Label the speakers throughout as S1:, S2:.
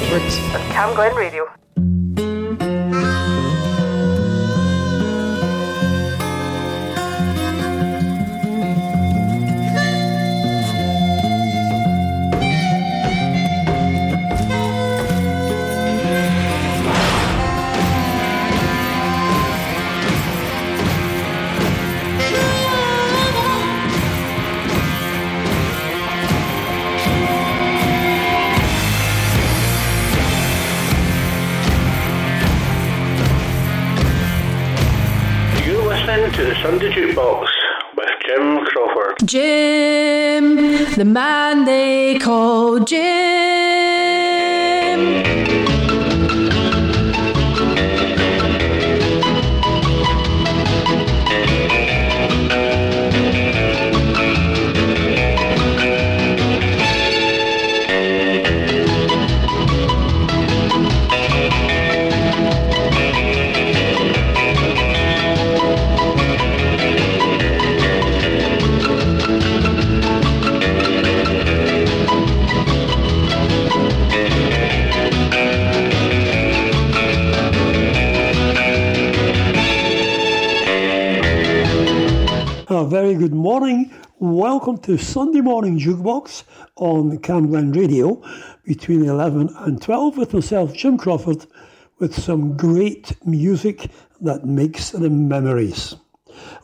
S1: On Camglen Radio.
S2: To the Sunday Jukebox with Jim Crawford.
S1: Jim, the man they call Jim.
S3: Very good morning. Welcome to Sunday Morning Jukebox on Camglen Radio between 11 and 12 with myself, Jim Crawford, with some great music that makes the memories.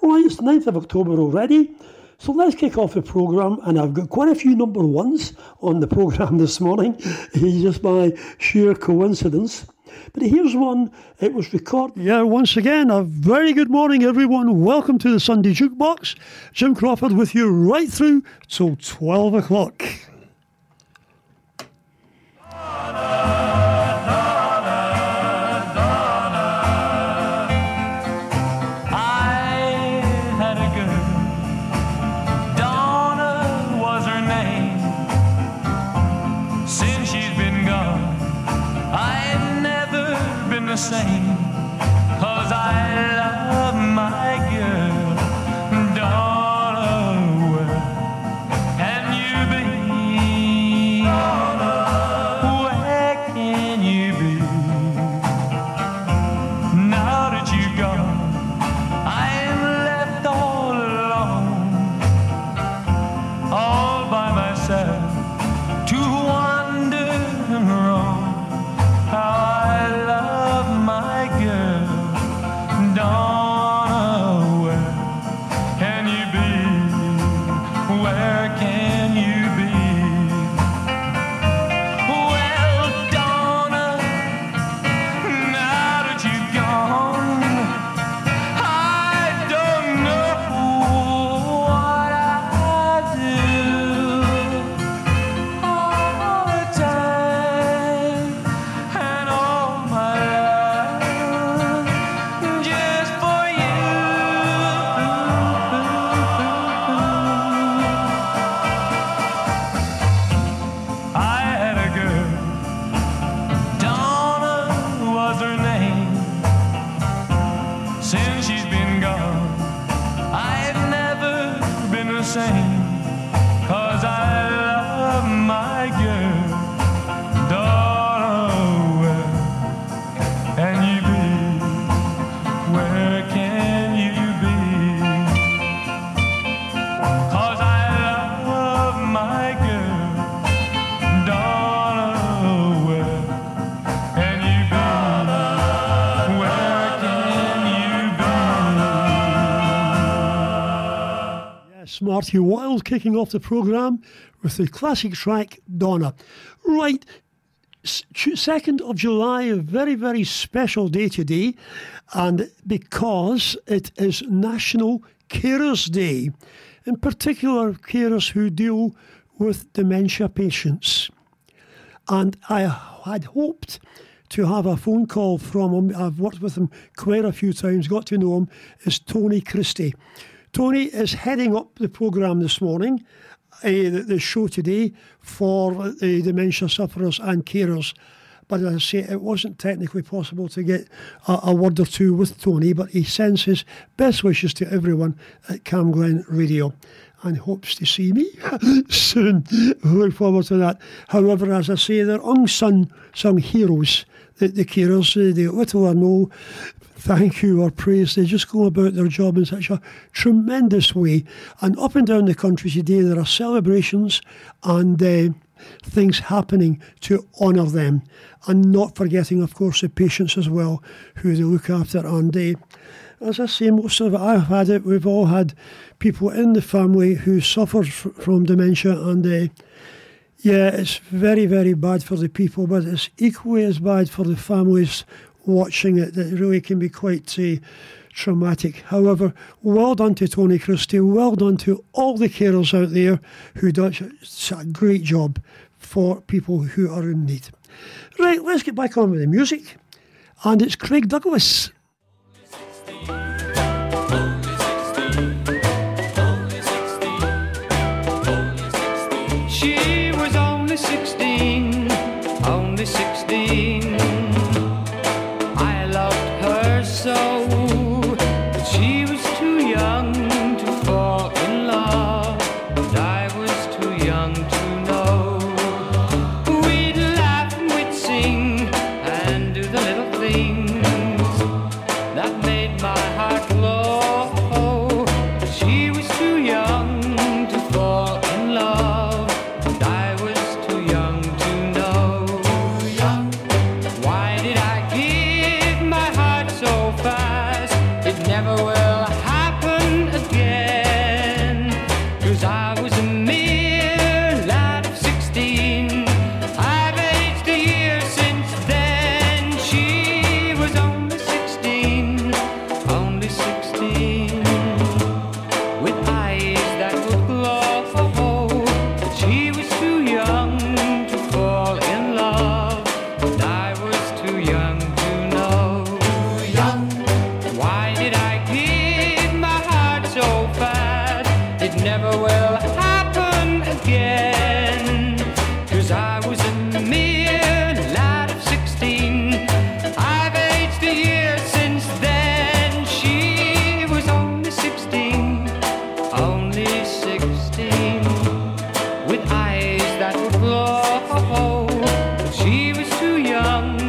S3: Right, it's 9th of October already, so let's kick off the programme. And I've got quite a few number ones on the programme this morning, just by sheer coincidence. But here's one, it was recorded. Yeah, once again, a very good morning, everyone. Welcome to the Sunday Jukebox. Jim Crawford with you right through till 12 o'clock. Marty Wilde kicking off the programme with the classic track Donna. Right, 2nd of July, a very, very special day today, and because it is National Carers Day, in particular, carers who deal with dementia patients. And I had hoped to have a phone call from him. I've worked with him quite a few times, got to know him, is Tony Christie. Tony is heading up the programme this morning, uh, the, the show today for the dementia sufferers and carers. But as I say, it wasn't technically possible to get a, a word or two with Tony, but he sends his best wishes to everyone at Camglen Radio.
S4: and hopes to see me soon. Look forward to that. However, as I say, they're unsung sung heroes, the, the carers, uh, the little or no thank you or praise. They just go about their job in such a tremendous way. And up and down the country today, there are celebrations and uh, things happening to honour them. And not forgetting, of course, the patients as well, who they look after. And uh, as I say, most of it, I've had it. We've all had people in the family who suffer f- from dementia, and uh, yeah, it's very, very bad for the people, but it's equally as bad for the families watching it. It really can be quite uh, traumatic. However, well done to Tony Christie. Well done to all the carers out there who do such a great job for people who are in need. Right, let's get back on with the music. And it's Craig Douglas.
S5: She was only 16, too young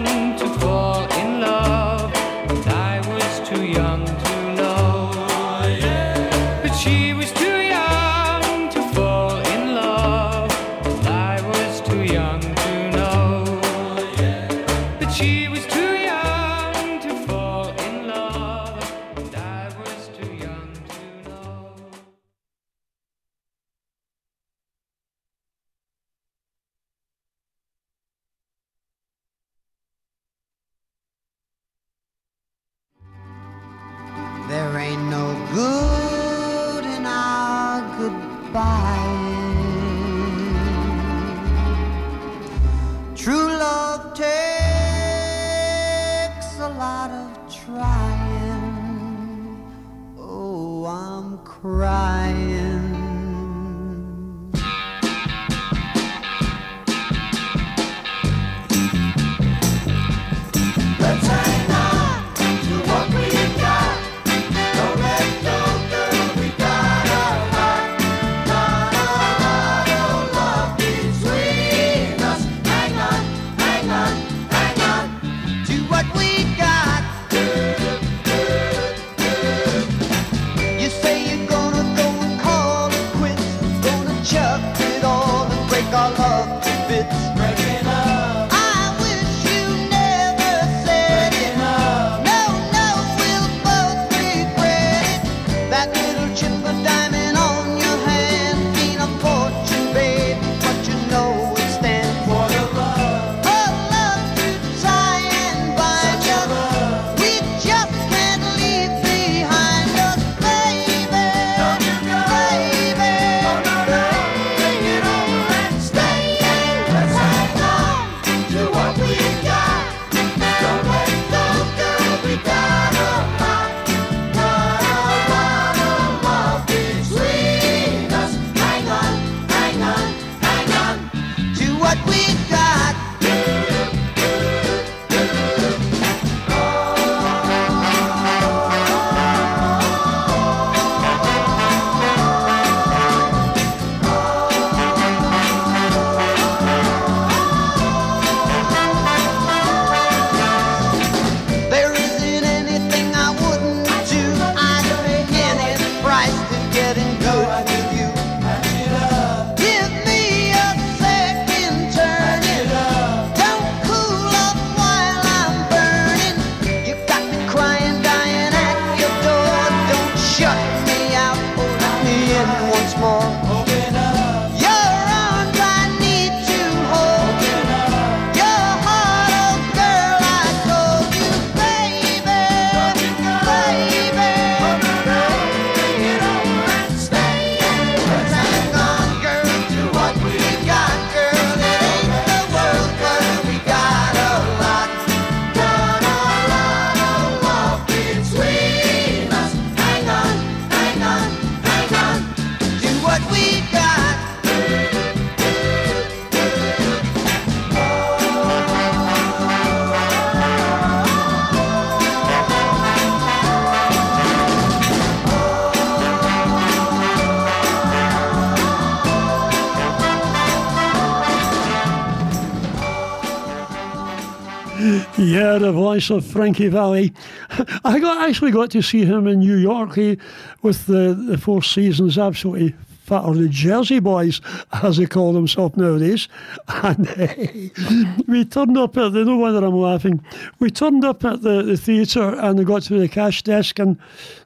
S4: Yeah, the voice of Frankie Valli. I got actually got to see him in New York he, with the, the Four Seasons, absolutely fat, or the Jersey Boys, as they call themselves nowadays. And uh, we turned up at the, no wonder I'm laughing, we turned up at the, the theatre and we got to the cash desk and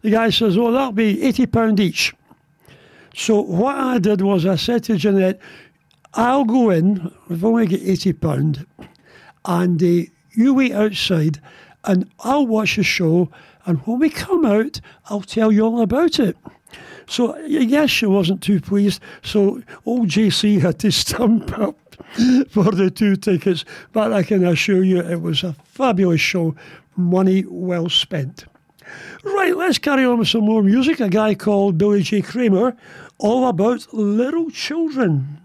S4: the guy says, oh, that'll be £80 each. So what I did was I said to Jeanette, I'll go in, we've only got £80, and uh, you wait outside and I'll watch the show and when we come out I'll tell you all about it. So yes, she wasn't too pleased. So old JC had to stump up for the two tickets. But I can assure you it was a fabulous show. Money well spent. Right, let's carry on with some more music. A guy called Billy J. Kramer, all about little children.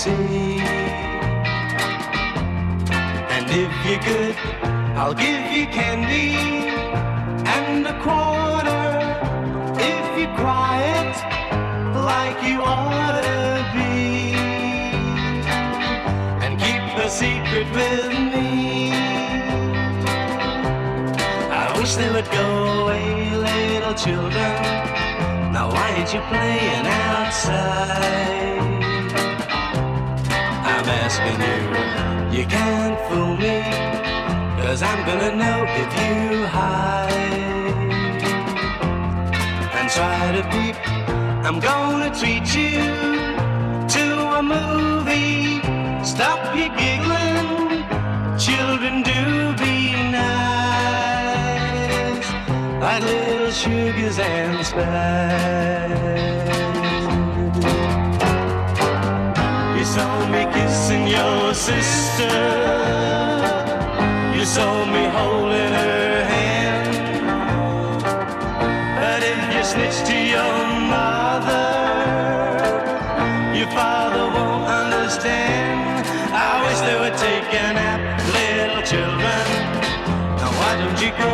S6: See. And if you could, I'll give you candy and a quarter if you're quiet like you ought to be and keep the secret with me. I wish they would go away, little children. Now why ain't you playing outside? Asking you, you can't fool me, cause I'm gonna know if you hide and try to peep. I'm gonna treat you to a movie. Stop your giggling, children do be nice, like little sugars and spice. Saw me kissing your sister. You saw me holding her hand. But if you snitch to your mother, your father won't understand. I wish they would take a nap, little children. Now why don't you go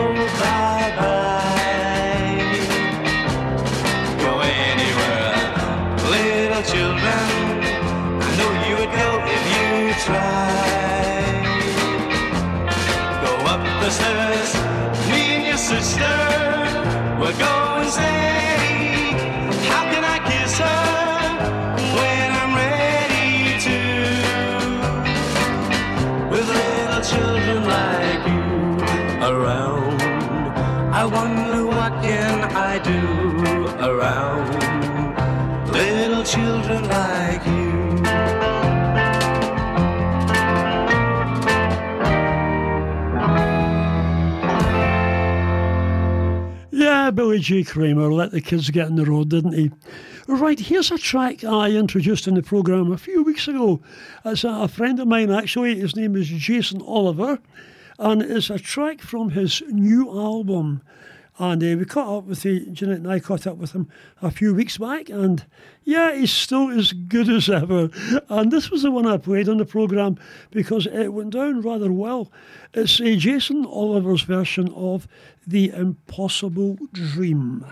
S4: Billy J. Kramer let the kids get in the road, didn't he? Right, here's a track I introduced in the programme a few weeks ago. It's a, a friend of mine, actually. His name is Jason Oliver, and it's a track from his new album. And uh, we caught up with the, Jeanette and I caught up with him a few weeks back, and yeah, he's still as good as ever. And this was the one I played on the programme because it went down rather well. It's uh, Jason Oliver's version of The Impossible Dream.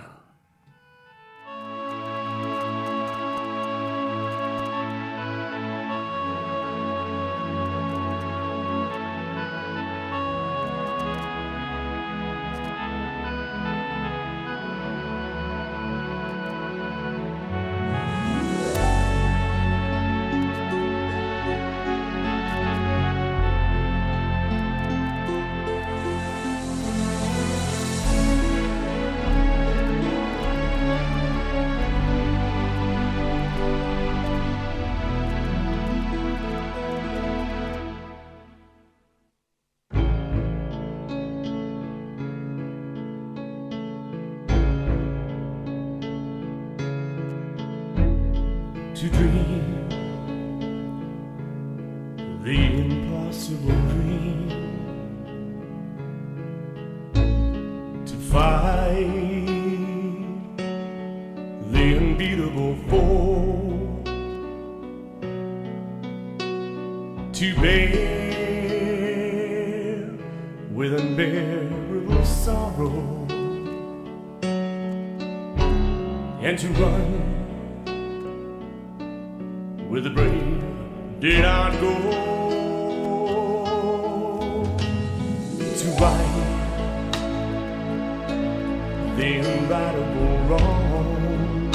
S7: The unrightable wrong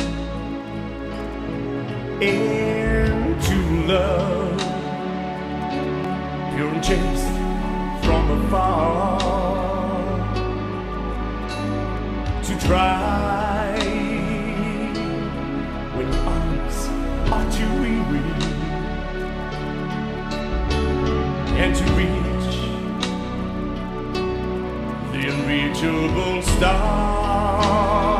S7: and to love pure and chaste from afar to try when arms are too weary and to reach the unreachable star heart.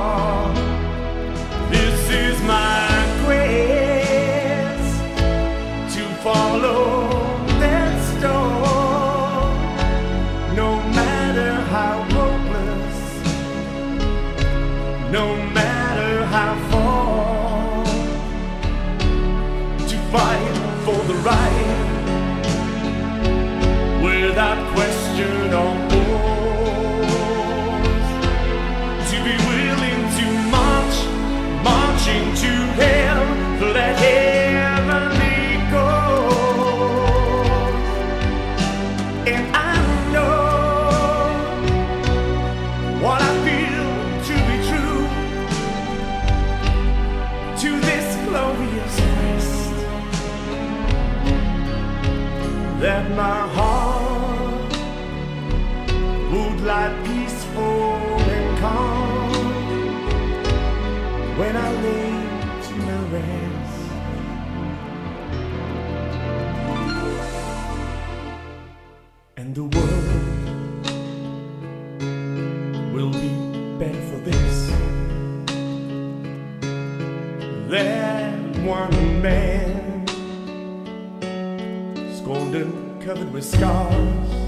S7: And covered with scars.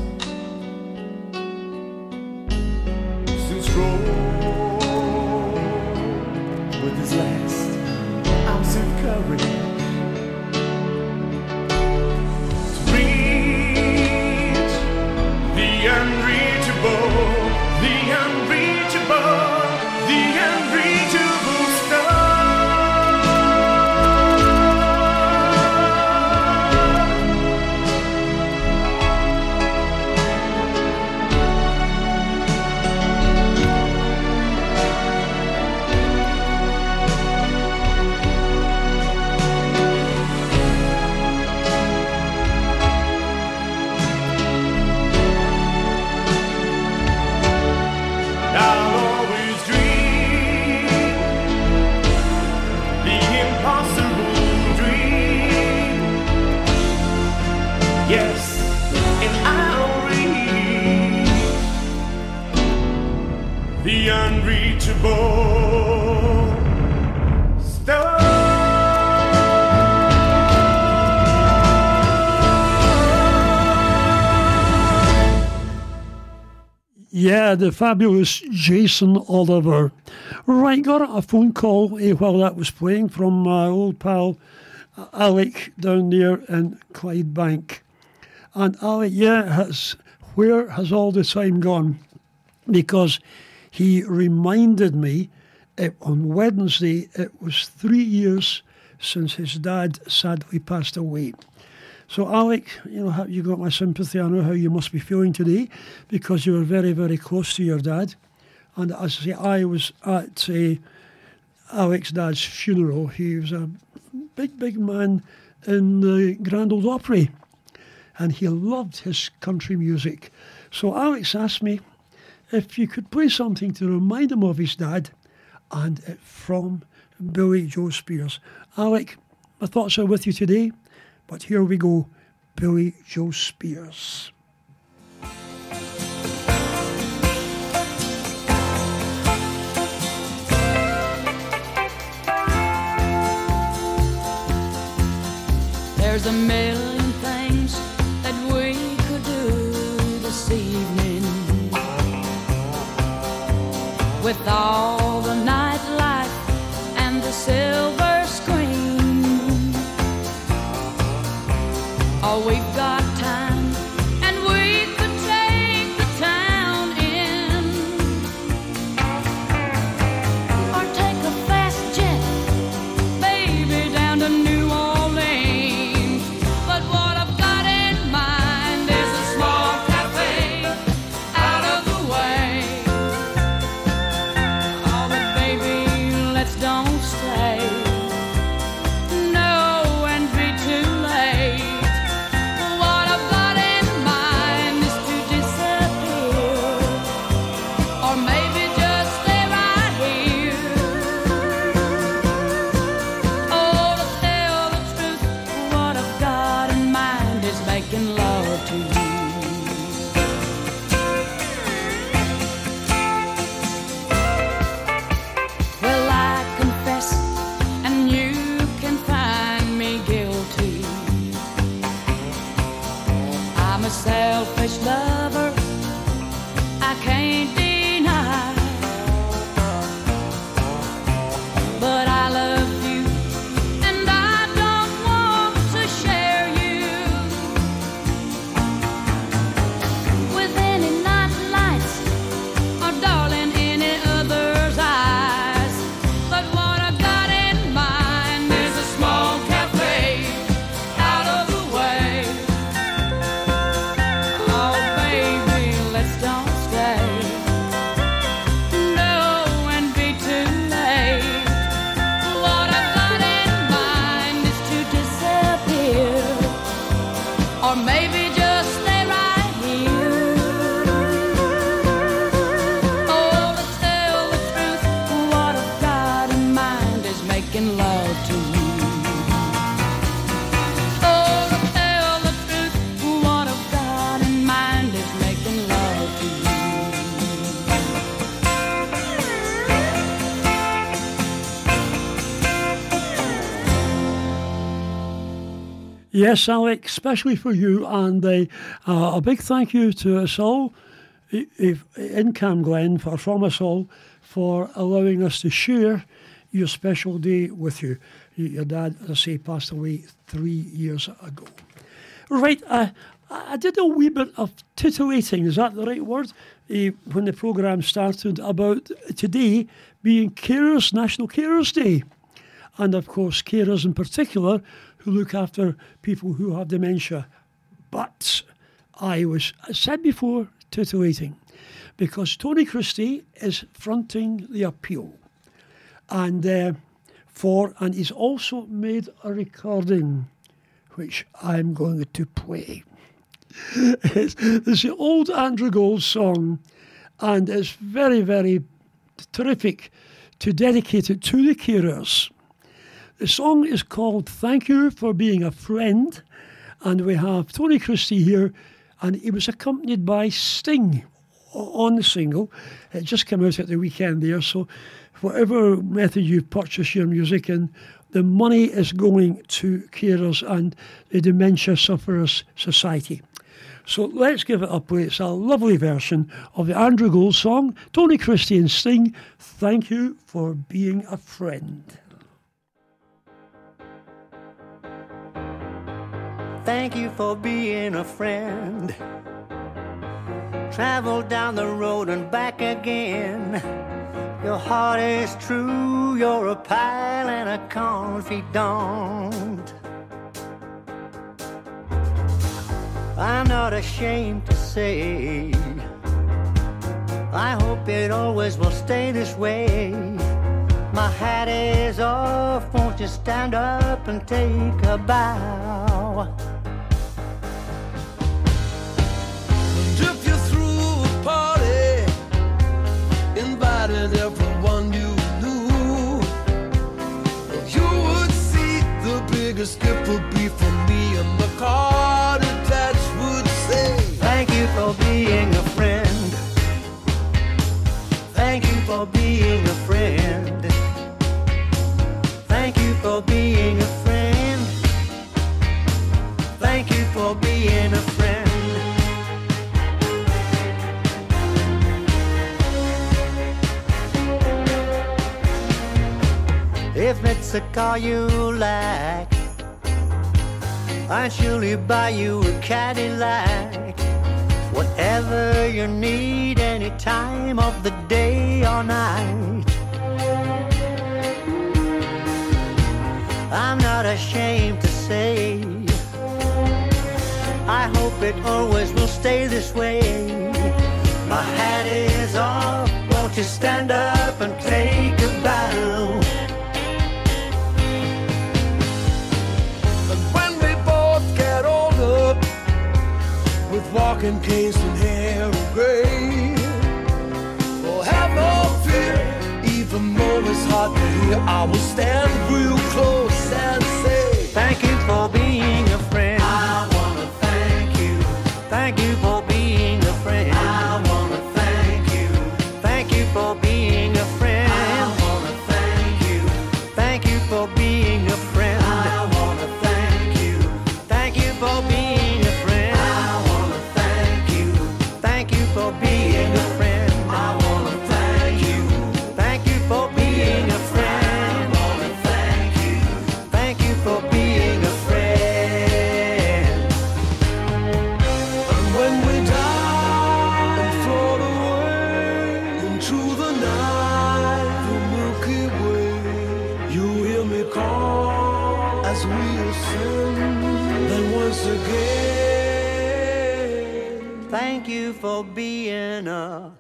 S7: The
S4: fabulous Jason Oliver. Right, got a phone call eh, while that was playing from my old pal uh, Alec down there in Clydebank. And Alec, yeah, has where has all the time gone? Because he reminded me it, on Wednesday it was three years since his dad sadly passed away. So, Alec, you know, you got my sympathy. I know how you must be feeling today because you were very, very close to your dad. And as I say, I was at uh, Alec's dad's funeral. He was a big, big man in the Grand Ole Opry and he loved his country music. So, Alex asked me if you could play something to remind him of his dad and it from Billie Jo Spears. Alec, my thoughts are with you today, but here we go Billie Jo Spears.
S8: There's a million things
S1: that we could do this evening with all selfish lover, I can't
S4: Yes, Alec, especially for you, and uh, a big thank you to us all if, in Camglen, for, from us all, for allowing us to share your special day with you. Your dad, as I say, passed away three years ago. Right, uh, I did a wee bit of titillating, is that the right word? Uh, when the programme started about today being Carers, National Carers Day and of course carers in particular who look after people who have dementia. But I was said before titillating because Tony Christie is fronting the appeal and uh, for and he's also made a recording which I'm going to play. it's, it's the old Andrew Gold song and it's very very terrific to dedicate it to the carers. The song is called Thank You for Being a Friend, and we have Tony Christie here, and he was accompanied by Sting on the single. It just came out at the weekend there, so whatever method you purchase your music in, the money is going to carers and the Dementia Sufferers Society. So let's give it a play. It's a lovely version of the Andrew Gold song, Tony Christie and Sting. Thank you for being a friend.
S8: Thank you for being a friend. Travel down the road and back again. Your heart is true, you're a pal and a confidant. I'm not ashamed to say, I hope it always will stay this way. My hat is off, won't you stand up and take a bow?
S9: this gift will be for me and the card attached would say
S8: Thank you for being a friend. Thank you for being a friend. Thank you for being a friend. Thank you for being a friend. If it's a car you like I'll surely buy you a Cadillac. Whatever you need, any time of the day or night. I'm not ashamed to say. I hope it always will stay this way. My hat is off. Won't you stand up and take a bow?
S9: Walking canes and hair of gray, oh, have no fear, even though it's hard to hear, I will stand real close and say, Thank you
S8: for being being a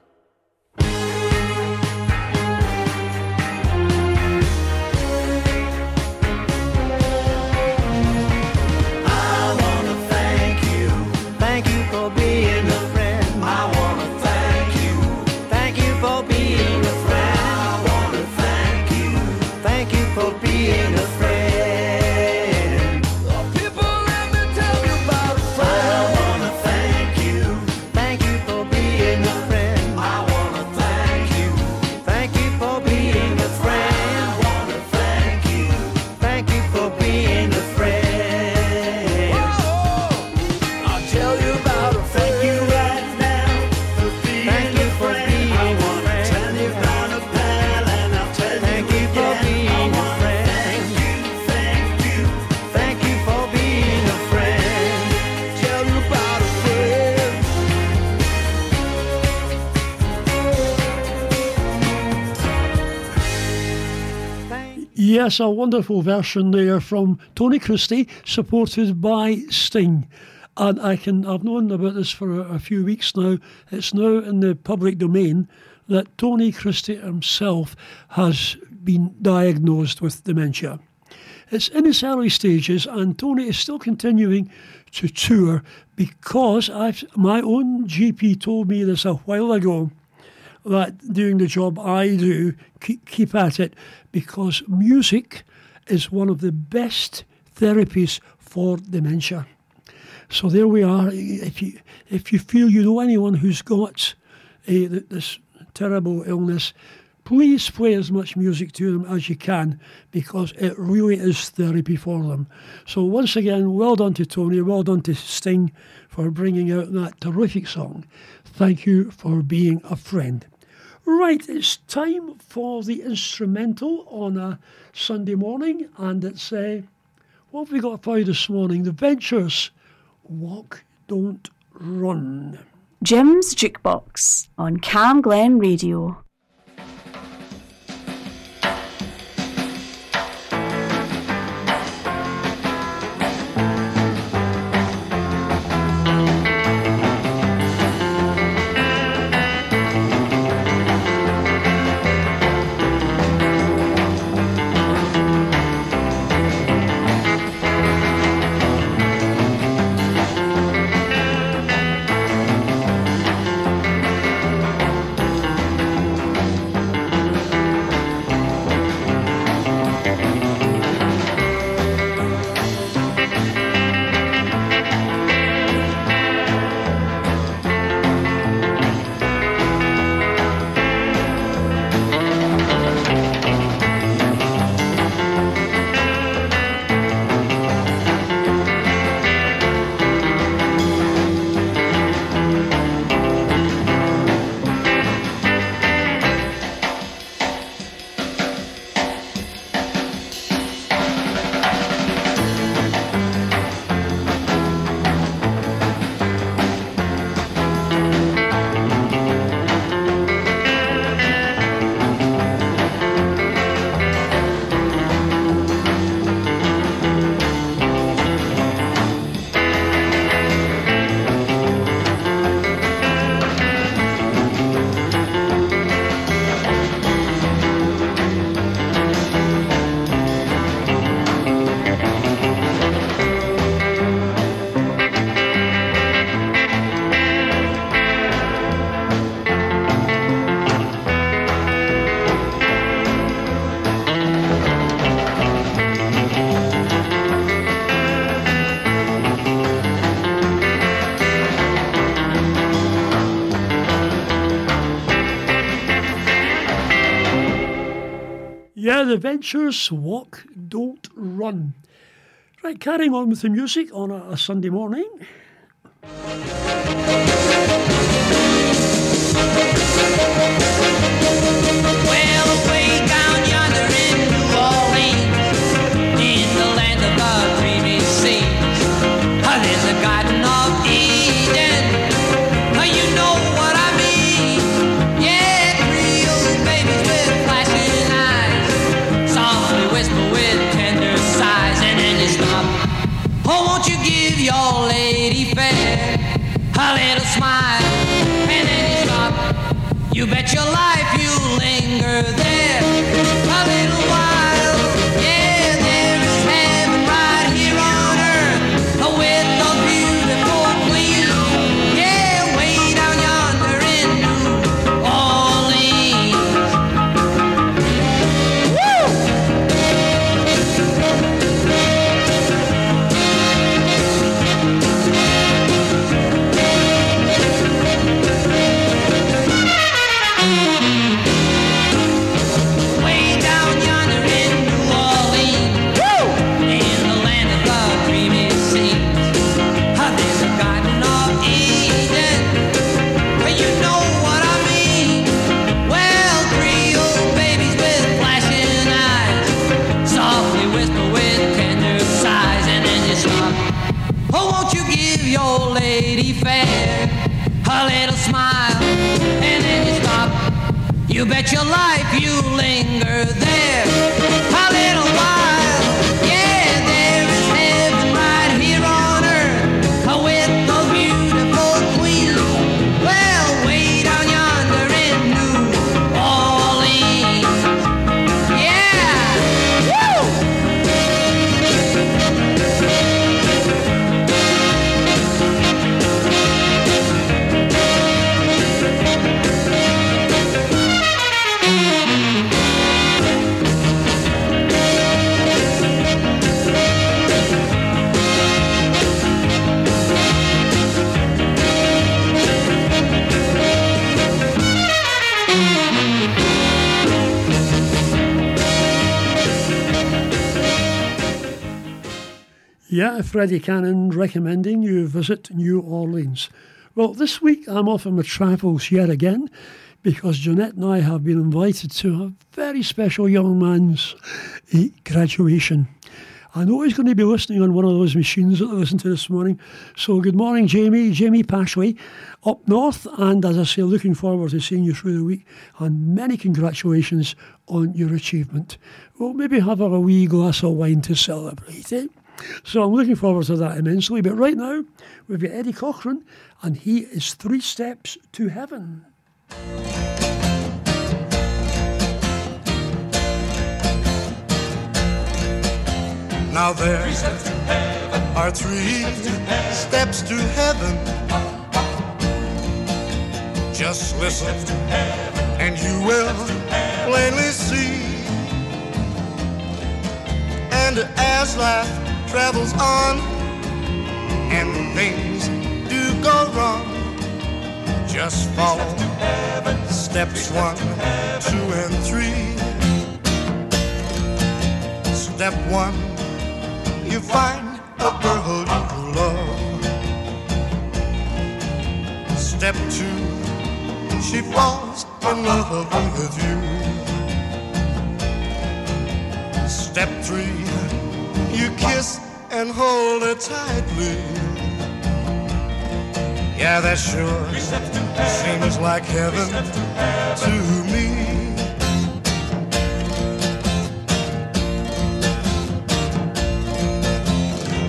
S9: Thank
S4: Yes, a wonderful version there from Tony Christie, supported by Sting. And I can I've known about this for a, a few weeks now. It's now in the public domain that Tony Christie himself has been diagnosed with dementia. It's in its early stages, and Tony is still continuing to tour because I've, my own GP told me this a while ago that doing the job I do, keep, keep at it because music is one of the best therapies for dementia. So there we are. If you if you feel you know anyone who's got eh, a, this terrible illness, please play as much music to them as you can because it really is therapy for them. So once again, well done to Tony, well done to Sting for bringing out that terrific song. Thank you for being a friend. Right, it's time for the instrumental on a Sunday morning, and it's uh, what have we got for you this morning? The Ventures, Walk, Don't Run.
S10: Jim's Jukebox on Cam Glen Radio.
S11: The Ventures, Walk, Don't Run. Right, carrying on with the music on a, a Sunday morning. Freddie Cannon recommending you visit New Orleans. Well, this week I'm off on my travels yet again because Jeanette and I have been invited to a very special young man's graduation. I know he's going to be listening on one of those machines that I listened to this morning. So, good morning, Jamie, Jamie Pashley, up north. And as I say, looking forward to seeing you through the week. And many congratulations on your achievement. We'll maybe have a wee glass of wine to celebrate, eh? So I'm looking forward to that immensely. But right now, we've got Eddie Cochran, and he is Three Steps to Heaven.
S9: Now there are three steps to heaven. Just listen, and you will plainly see. And as life travels on, and things do go wrong, just follow steps one, two, and three. Step one you find a girl you love. Step two, she falls in love with you. Step three, you kiss and hold her tightly. Yeah, that sure seems like heaven to me.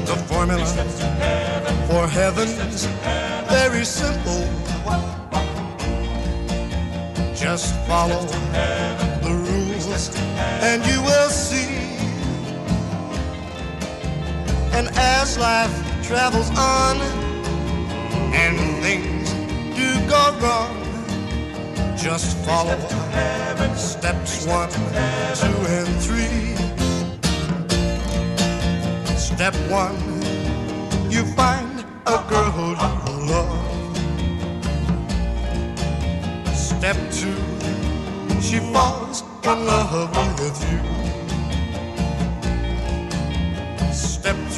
S9: The formula for heaven's very simple. Just follow the rules and you will see. And as life travels on and things do go wrong, just follow steps one, two, and three. Step one, you find a girl you love. Step two, she falls
S12: in love with you.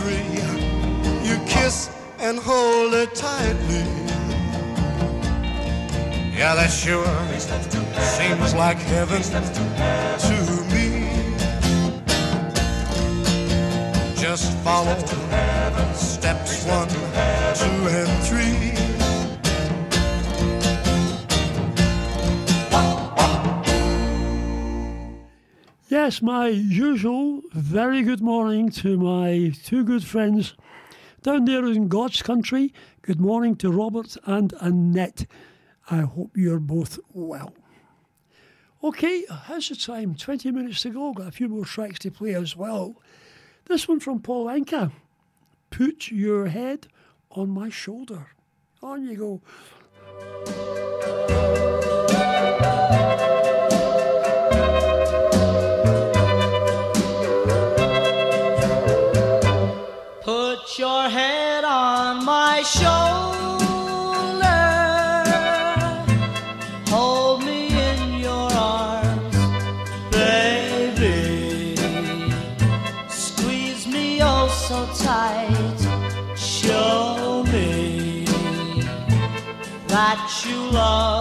S12: Three, you kiss and hold her tightly. Yeah, that sure seems like heaven to me. Just follow steps one, two, and three.
S4: Yes, my usual very good morning to my two good friends down there in God's country. Good morning to Robert and Annette. I hope you're both well. Okay, how's the time? 20 minutes to go. Got a few more tracks to play as well. This one from Paul Anka. Put your head on my shoulder. On you go.
S13: Love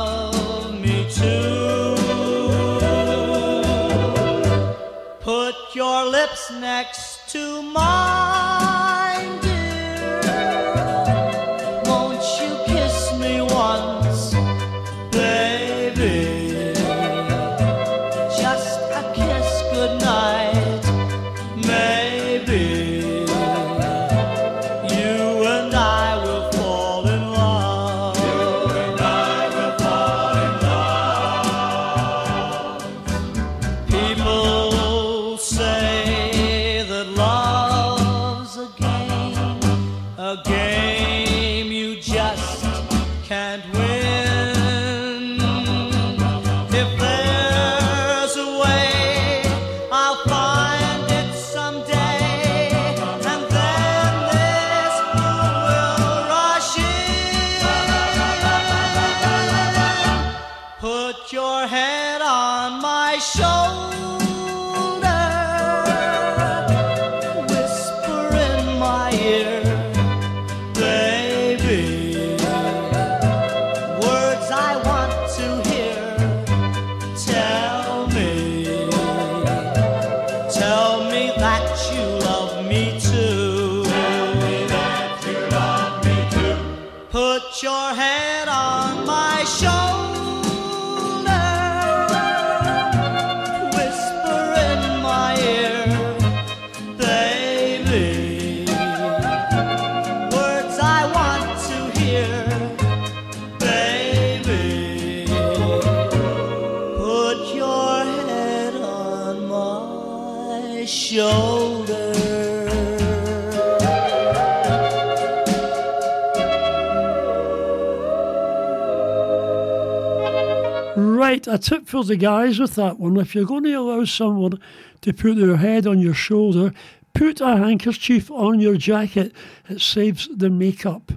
S13: a
S4: tip for the guys with that one. If you're going to allow someone to put their head on your shoulder, put a handkerchief on your jacket. It saves the makeup.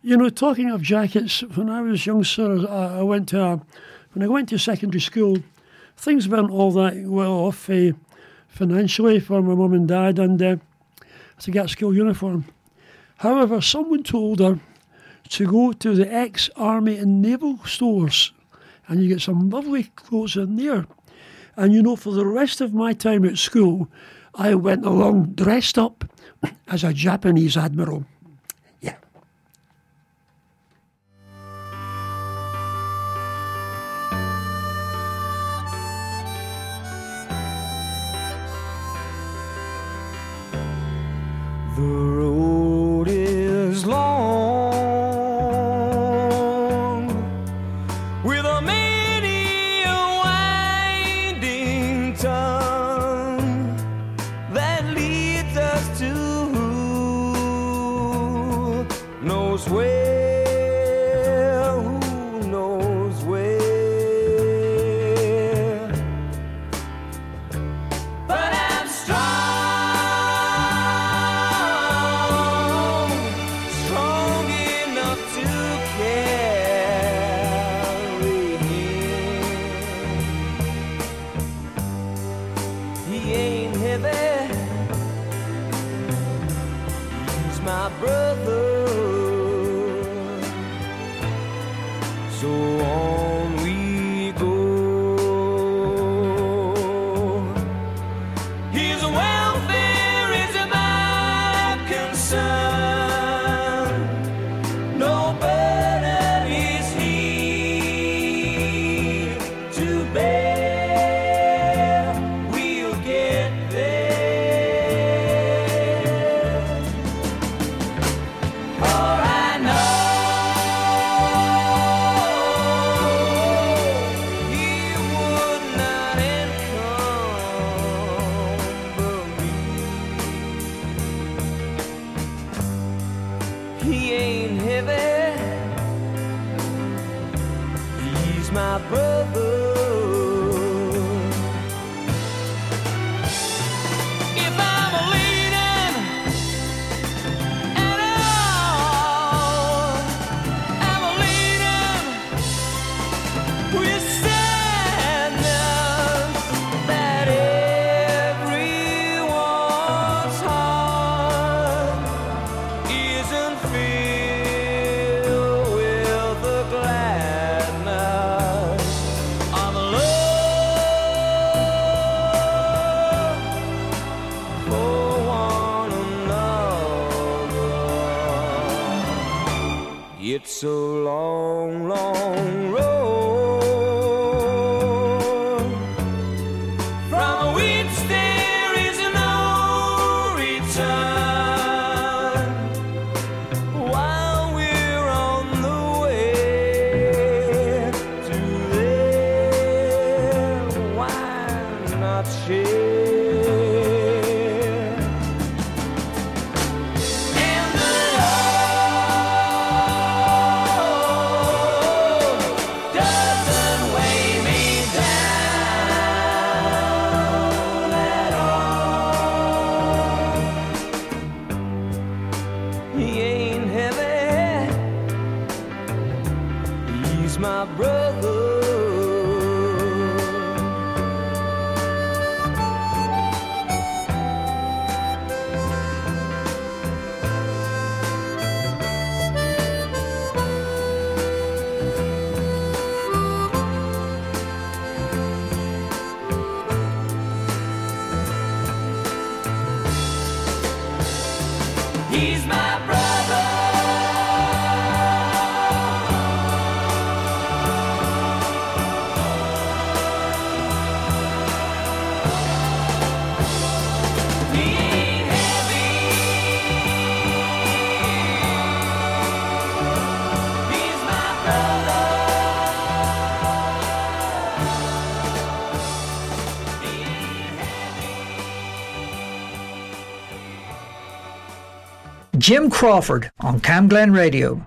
S4: You know, talking of jackets, when I was young, sir, I, went to a, when I went to secondary school, things weren't all that well off uh, financially for my mum and dad, and uh, to get a school uniform. However, someone told her to go to the ex-army and naval stores, and you get some lovely clothes in there. And you know, for the rest of my time at school, I went along dressed up as a Japanese admiral.
S6: heavy. He's my brother.
S14: Jim Crawford on Camglen Radio.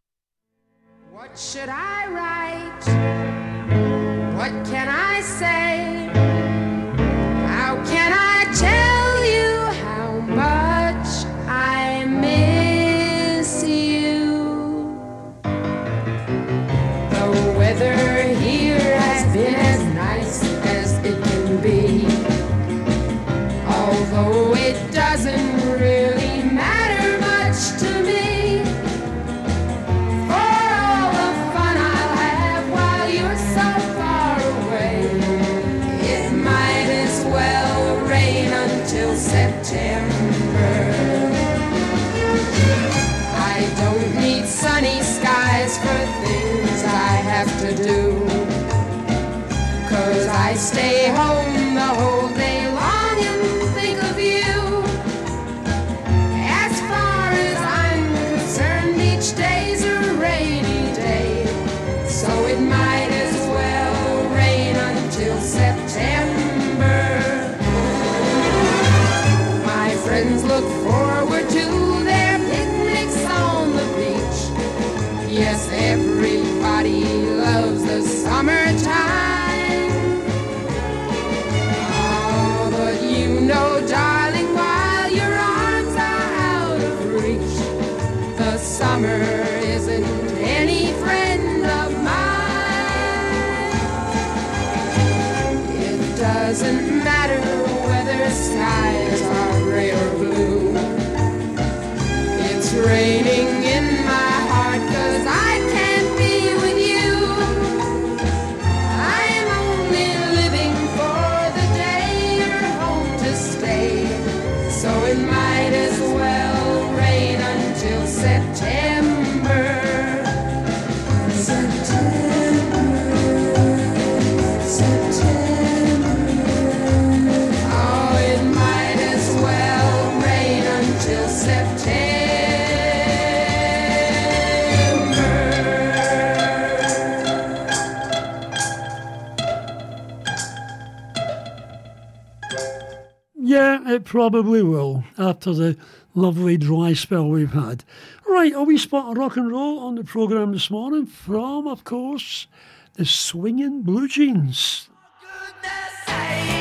S4: Probably will after the lovely dry spell we've had. Right, are we spot rock and roll on the programme this morning from, of course, the swinging blue jeans.
S12: Goodness, hey.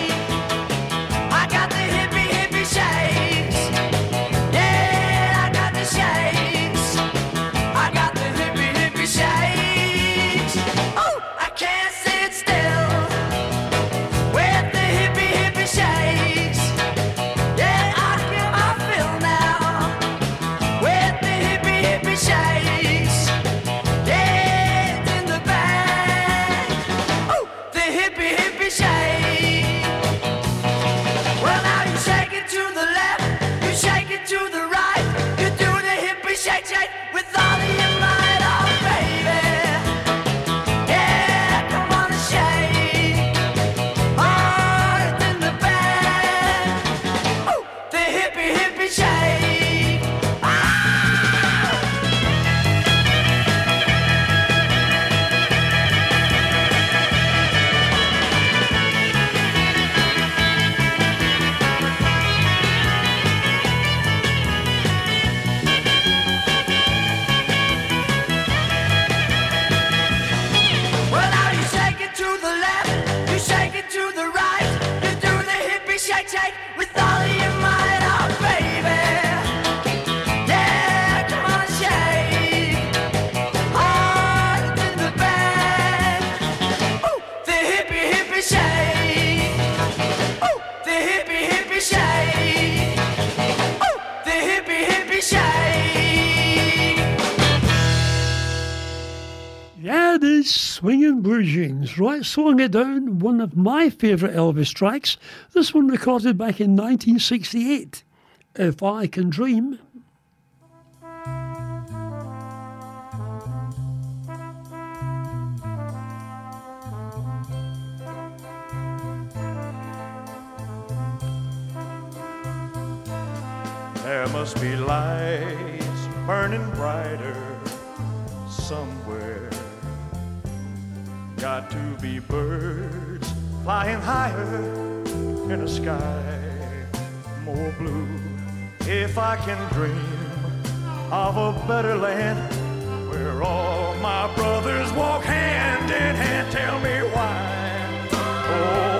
S12: right,
S4: slowing it down, one of my favourite Elvis tracks. This one recorded back in 1968, If I Can Dream.
S7: There must be lights burning brighter got to be birds flying higher in a sky more blue. If I can dream of a better land where all my brothers walk hand in hand, tell me why. Oh,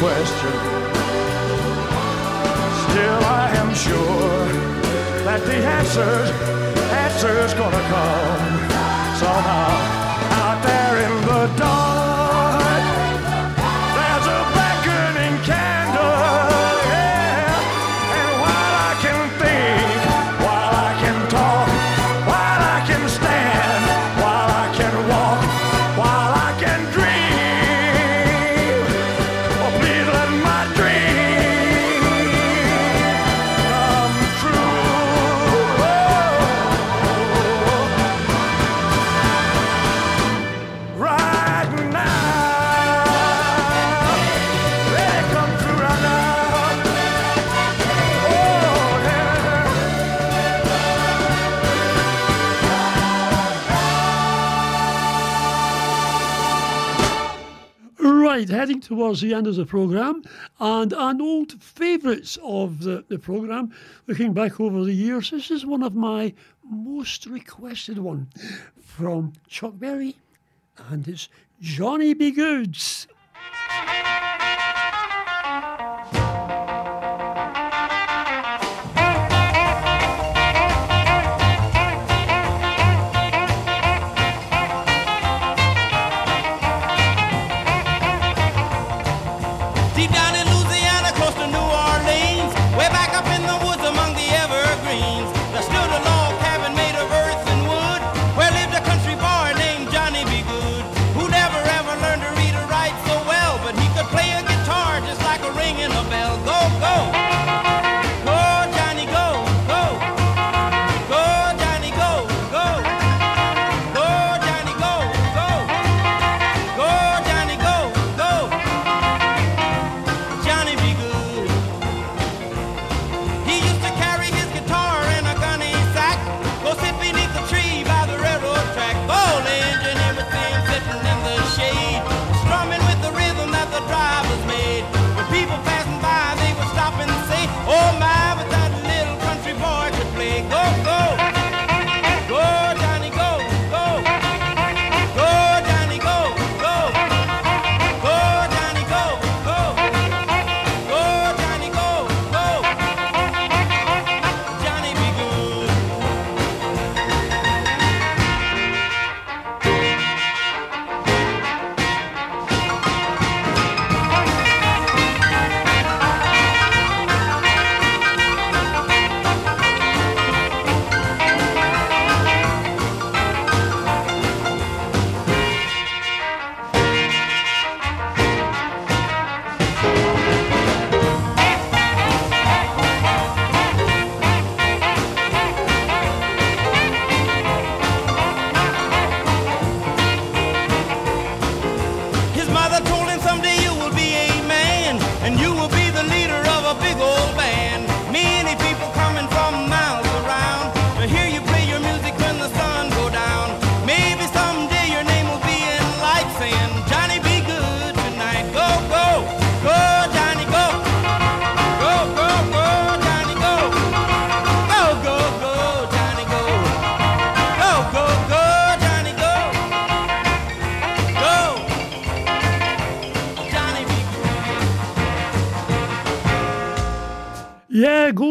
S7: question. Still, I am sure that the answers, answers gonna come somehow.
S15: Towards the end of the programme, and an old favourites of the, the programme, looking back over the years, this is one of my most requested one from Chuck Berry, and it's Johnny Be Goods.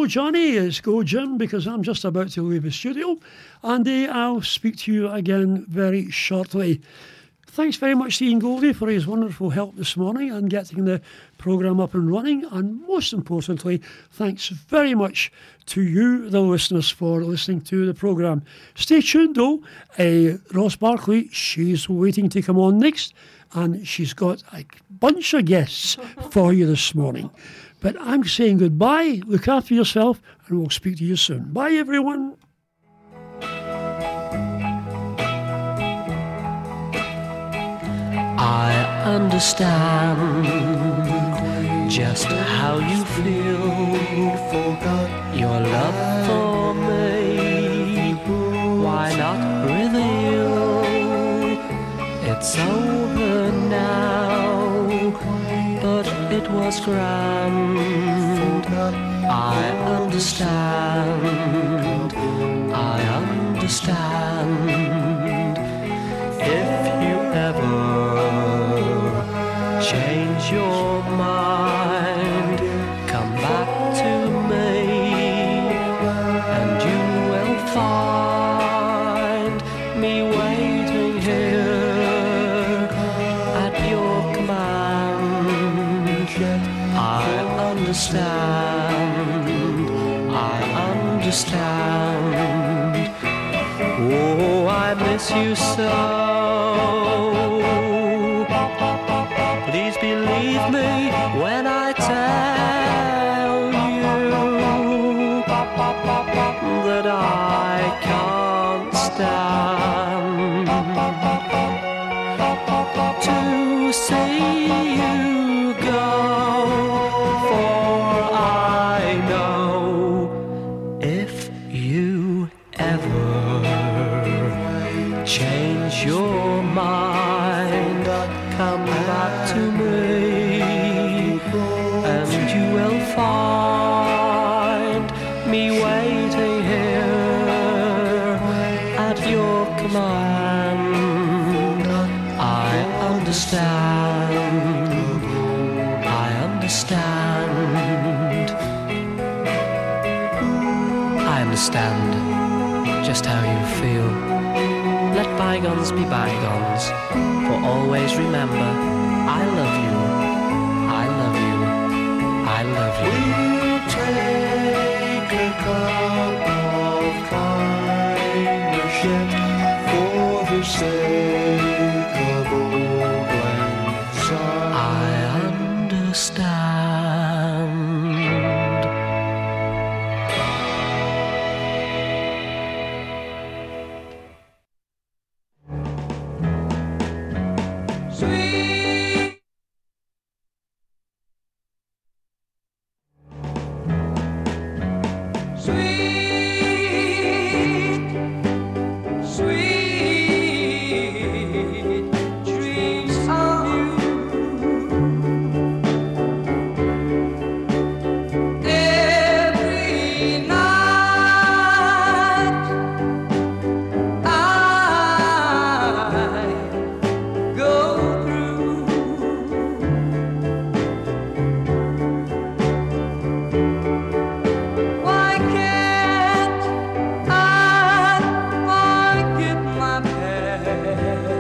S4: Johnny,
S15: it's go Jim, because I'm just about to leave the studio, and uh, I'll speak to you again very shortly. Thanks very much to Ian Goldie for his wonderful help this morning and getting the programme up and running. And most importantly, thanks very much to you, the listeners, for listening to the programme. Stay tuned though. Uh, Ross Barkley, she's waiting to come on next, and she's got a bunch of guests for you this morning. But I'm saying goodbye. Look after yourself, and we'll speak to you soon. Bye, everyone.
S6: I understand just how you feel. Your love for me. Why not reveal? It's over now, it was grand. I understand. I understand. If you ever change your mind, understand. Oh, I miss you so. Always remember, I love